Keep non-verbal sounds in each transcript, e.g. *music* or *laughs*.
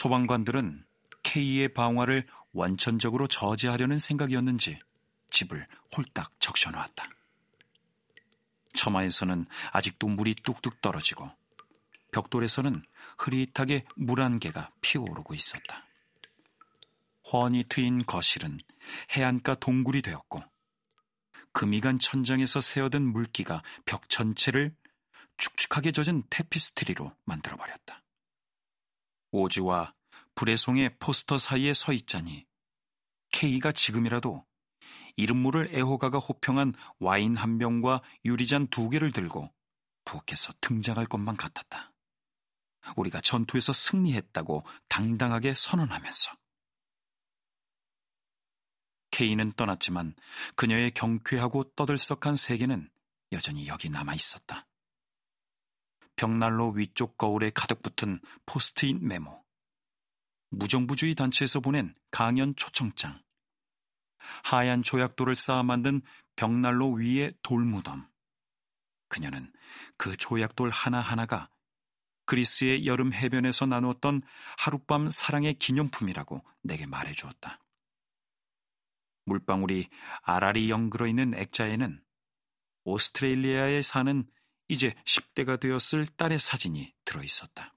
소방관들은 K의 방화를 원천적으로 저지하려는 생각이었는지 집을 홀딱 적셔놓았다. 처마에서는 아직도 물이 뚝뚝 떨어지고 벽돌에서는 흐릿하게 물 한 개가 피어오르고 있었다. 훤히 트인 거실은 해안가 동굴이 되었고 금이 간 천장에서 새어든 물기가 벽 전체를 축축하게 젖은 테피스트리로 만들어버렸다. 오즈와 불의 송의 포스터 사이에 서 있자니 케이가 지금이라도 이름 모를 애호가가 호평한 와인 한 병과 유리잔 두 개를 들고 부엌에서 등장할 것만 같았다. 우리가 전투에서 승리했다고 당당하게 선언하면서. 케이는 떠났지만 그녀의 경쾌하고 떠들썩한 세계는 여전히 여기 남아 있었다. 벽난로 위쪽 거울에 가득 붙은 포스트잇 메모. 무정부주의 단체에서 보낸 강연 초청장. 하얀 조약돌을 쌓아 만든 벽난로 위의 돌무덤. 그녀는 그 조약돌 하나하나가 그리스의 여름 해변에서 나누었던 하룻밤 사랑의 기념품이라고 내게 말해 주었다. 물방울이 아라리 영그러 있는 액자에는 오스트레일리아에 사는 이제 10대가 되었을 딸의 사진이 들어 있었다.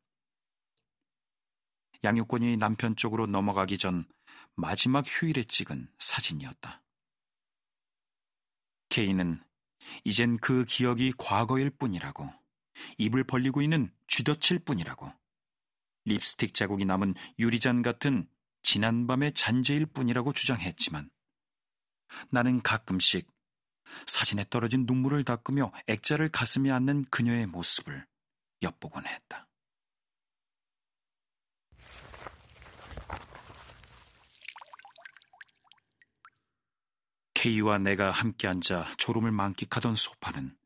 양육권이 남편 쪽으로 넘어가기 전 마지막 휴일에 찍은 사진이었다. 케이는 이젠 그 기억이 과거일 뿐이라고, 입을 벌리고 있는 쥐덫일 뿐이라고, 립스틱 자국이 남은 유리잔 같은 지난밤의 잔재일 뿐이라고 주장했지만, 나는 가끔씩 사진에 떨어진 눈물을 닦으며 액자를 가슴에 안는 그녀의 모습을 엿보곤 했다. 케이와 내가 함께 앉아 졸음을 만끽하던 소파는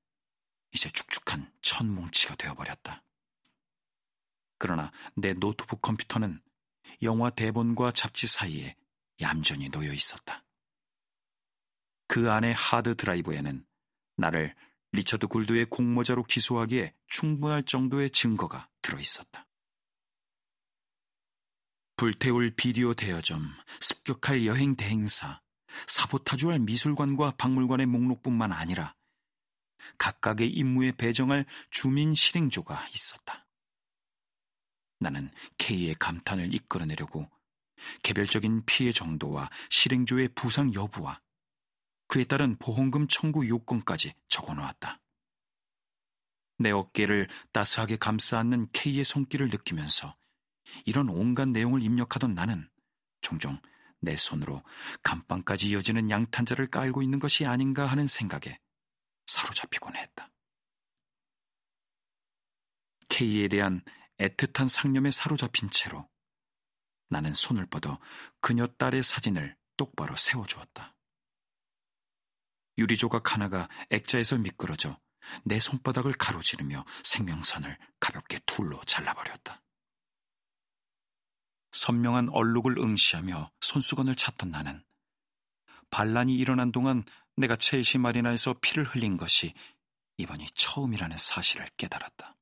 이제 축축한 천뭉치가 되어버렸다. 그러나 내 노트북 컴퓨터는 영화 대본과 잡지 사이에 얌전히 놓여 있었다. 그 안의 하드 드라이브에는 나를 리처드 굴드의 공모자로 기소하기에 충분할 정도의 증거가 들어 있었다. 불태울 비디오 대여점, 습격할 여행 대행사, 사보타주할 미술관과 박물관의 목록뿐만 아니라 각각의 임무에 배정할 주민 실행조가 있었다. 나는 K의 감탄을 이끌어내려고 개별적인 피해 정도와 실행조의 부상 여부와 그에 따른 보험금 청구 요건까지 적어 놓았다. 내 어깨를 따스하게 감싸 안는 K의 손길을 느끼면서 이런 온갖 내용을 입력하던 나는 종종 내 손으로 감방까지 이어지는 양탄자를 깔고 있는 것이 아닌가 하는 생각에 사로잡히곤 했다. K에 대한 애틋한 상념에 사로잡힌 채로 나는 손을 뻗어 그녀 딸의 사진을 똑바로 세워주었다. 유리조각 하나가 액자에서 미끄러져 내 손바닥을 가로지르며 생명선을 가볍게 둘로 잘라버렸다. 선명한 얼룩을 응시하며 손수건을 찾던 나는 반란이 일어난 동안 내가 첼시 마리나에서 피를 흘린 것이 이번이 처음이라는 사실을 깨달았다.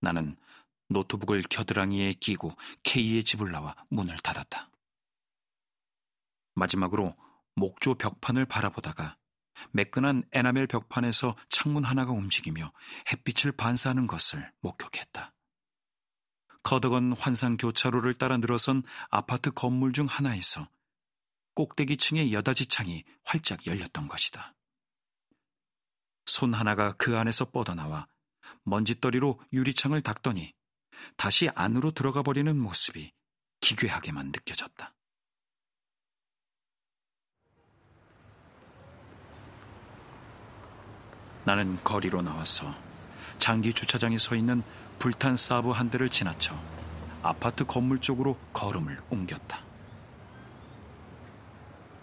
나는 노트북을 겨드랑이에 끼고 K의 집을 나와 문을 닫았다. 마지막으로 목조 벽판을 바라보다가 매끈한 에나멜 벽판에서 창문 하나가 움직이며 햇빛을 반사하는 것을 목격했다. 거덕은 환상 교차로를 따라 늘어선 아파트 건물 중 하나에서 꼭대기 층의 여다지 창이 활짝 열렸던 것이다. 손 하나가 그 안에서 뻗어나와 먼지떨이로 유리창을 닦더니 다시 안으로 들어가 버리는 모습이 기괴하게만 느껴졌다. 나는 거리로 나와서 장기 주차장에 서 있는 불탄 사브 한 대를 지나쳐 아파트 건물 쪽으로 걸음을 옮겼다.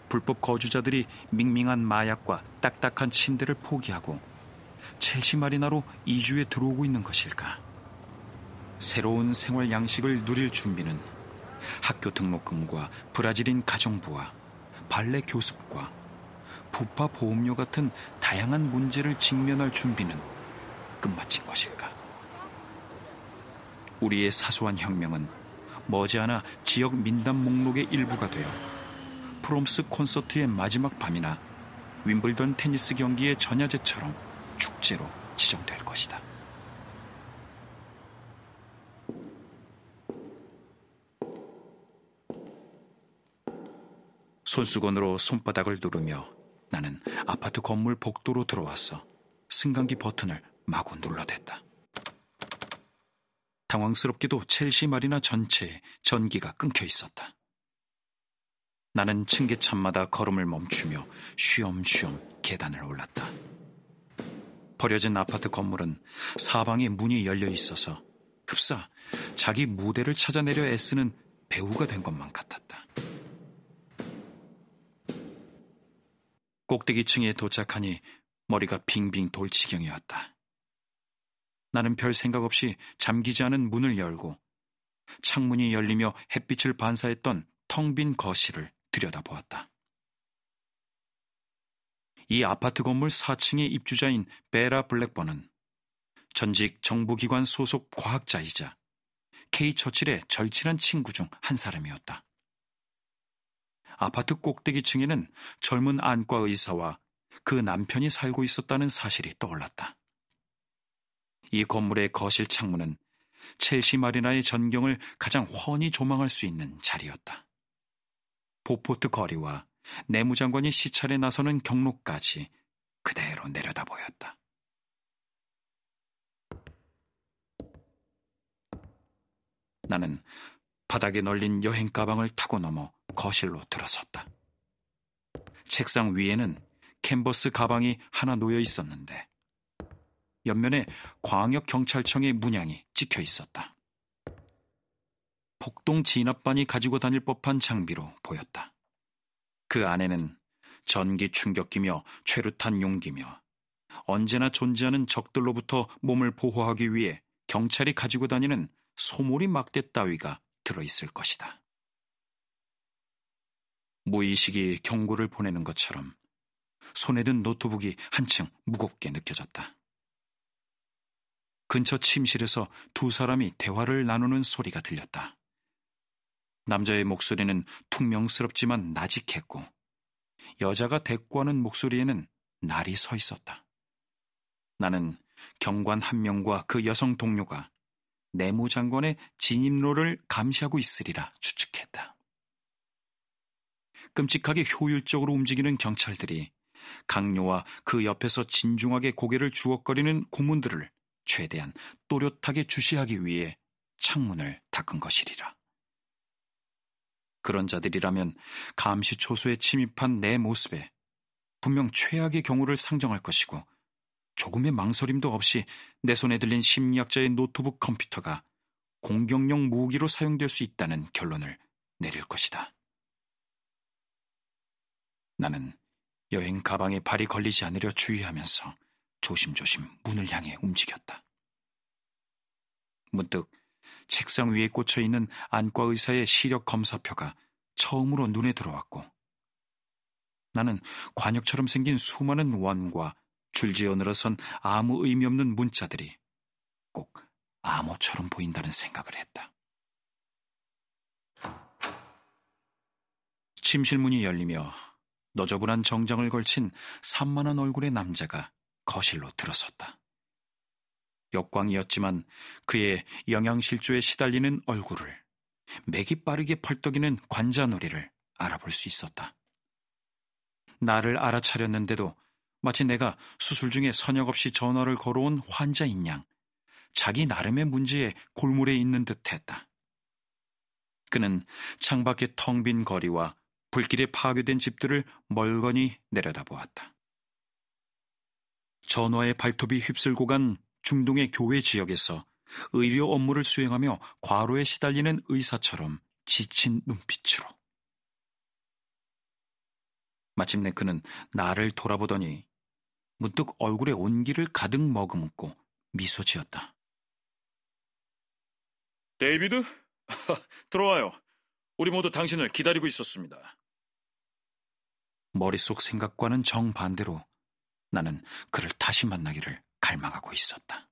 불법 거주자들이 밍밍한 마약과 딱딱한 침대를 포기하고 첼시 마리나로 이주에 들어오고 있는 것일까? 새로운 생활 양식을 누릴 준비는 학교 등록금과 브라질인 가정부와 발레 교습과 부파 보험료 같은 다양한 문제를 직면할 준비는 끝마친 것일까? 우리의 사소한 혁명은 머지않아 지역 민담 목록의 일부가 되어 프롬스 콘서트의 마지막 밤이나 윈블던 테니스 경기의 전야제처럼 축제로 지정될 것이다. 손수건으로 손바닥을 누르며 나는 아파트 건물 복도로 들어왔어 승강기 버튼을 마구 눌러댔다. 당황스럽게도 첼시 마리나 전체에 전기가 끊겨 있었다. 나는 층계참마다 걸음을 멈추며 쉬엄쉬엄 계단을 올랐다. 버려진 아파트 건물은 사방에 문이 열려 있어서 흡사 자기 무대를 찾아내려 애쓰는 배우가 된 것만 같았다. 꼭대기층에 도착하니 머리가 빙빙 돌 지경이었다. 나는 별 생각 없이 잠기지 않은 문을 열고 창문이 열리며 햇빛을 반사했던 텅 빈 거실을 들여다보았다. 이 아파트 건물 4층의 입주자인 베라 블랙번은 전직 정부기관 소속 과학자이자 케이 처칠의 절친한 친구 중 한 사람이었다. 아파트 꼭대기 층에는 젊은 안과 의사와 그 남편이 살고 있었다는 사실이 떠올랐다. 이 건물의 거실 창문은 첼시 마리나의 전경을 가장 훤히 조망할 수 있는 자리였다. 보포트 거리와 내무장관이 시찰에 나서는 경로까지 그대로 내려다 보였다. 나는 바닥에 널린 여행 가방을 타고 넘어 거실로 들어섰다. 책상 위에는 캔버스 가방이 하나 놓여 있었는데 옆면에 광역경찰청의 문양이 찍혀 있었다. 폭동 진압반이 가지고 다닐 법한 장비로 보였다. 그 안에는 전기 충격기며 최루탄 용기며 언제나 존재하는 적들로부터 몸을 보호하기 위해 경찰이 가지고 다니는 소몰이 막대 따위가 들어있을 것이다. 무의식이 경고를 보내는 것처럼 손에 든 노트북이 한층 무겁게 느껴졌다. 근처 침실에서 두 사람이 대화를 나누는 소리가 들렸다. 남자의 목소리는 퉁명스럽지만 나직했고 여자가 대꾸하는 목소리에는 날이 서 있었다. 나는 경관 한 명과 그 여성 동료가 내무장관의 진입로를 감시하고 있으리라 추측했다. 끔찍하게 효율적으로 움직이는 경찰들이 강요와 그 옆에서 진중하게 고개를 주걱거리는 고문들을 최대한 또렷하게 주시하기 위해 창문을 닦은 것이리라. 그런 자들이라면 감시 초소에 침입한 내 모습에 분명 최악의 경우를 상정할 것이고 조금의 망설임도 없이 내 손에 들린 심리학자의 노트북 컴퓨터가 공격용 무기로 사용될 수 있다는 결론을 내릴 것이다. 나는 여행 가방에 발이 걸리지 않으려 주의하면서 조심조심 문을 향해 움직였다. 문득 책상 위에 꽂혀 있는 안과 의사의 시력 검사표가 처음으로 눈에 들어왔고 나는 관역처럼 생긴 수많은 원과 줄지어 늘어선 아무 의미 없는 문자들이 꼭 암호처럼 보인다는 생각을 했다. 침실 문이 열리며 너저분한 정장을 걸친 산만한 얼굴의 남자가 거실로 들어섰다. 역광이었지만 그의 영양실조에 시달리는 얼굴을 맥이 빠르게 펄떡이는 관자놀이를 알아볼 수 있었다. 나를 알아차렸는데도 마치 내가 수술 중에 선역 없이 전화를 걸어온 환자인 양 자기 나름의 문제에 골몰해 있는 듯 했다. 그는 창밖의 텅 빈 거리와 불길에 파괴된 집들을 멀거니 내려다보았다. 전화의 발톱이 휩쓸고 간 중동의 교회 지역에서 의료 업무를 수행하며 과로에 시달리는 의사처럼 지친 눈빛으로. 마침내 그는 나를 돌아보더니 문득 얼굴에 온기를 가득 머금고 미소 지었다. 데이비드? *laughs* 들어와요. 우리 모두 당신을 기다리고 있었습니다. 머릿속 생각과는 정반대로 나는 그를 다시 만나기를 갈망하고 있었다.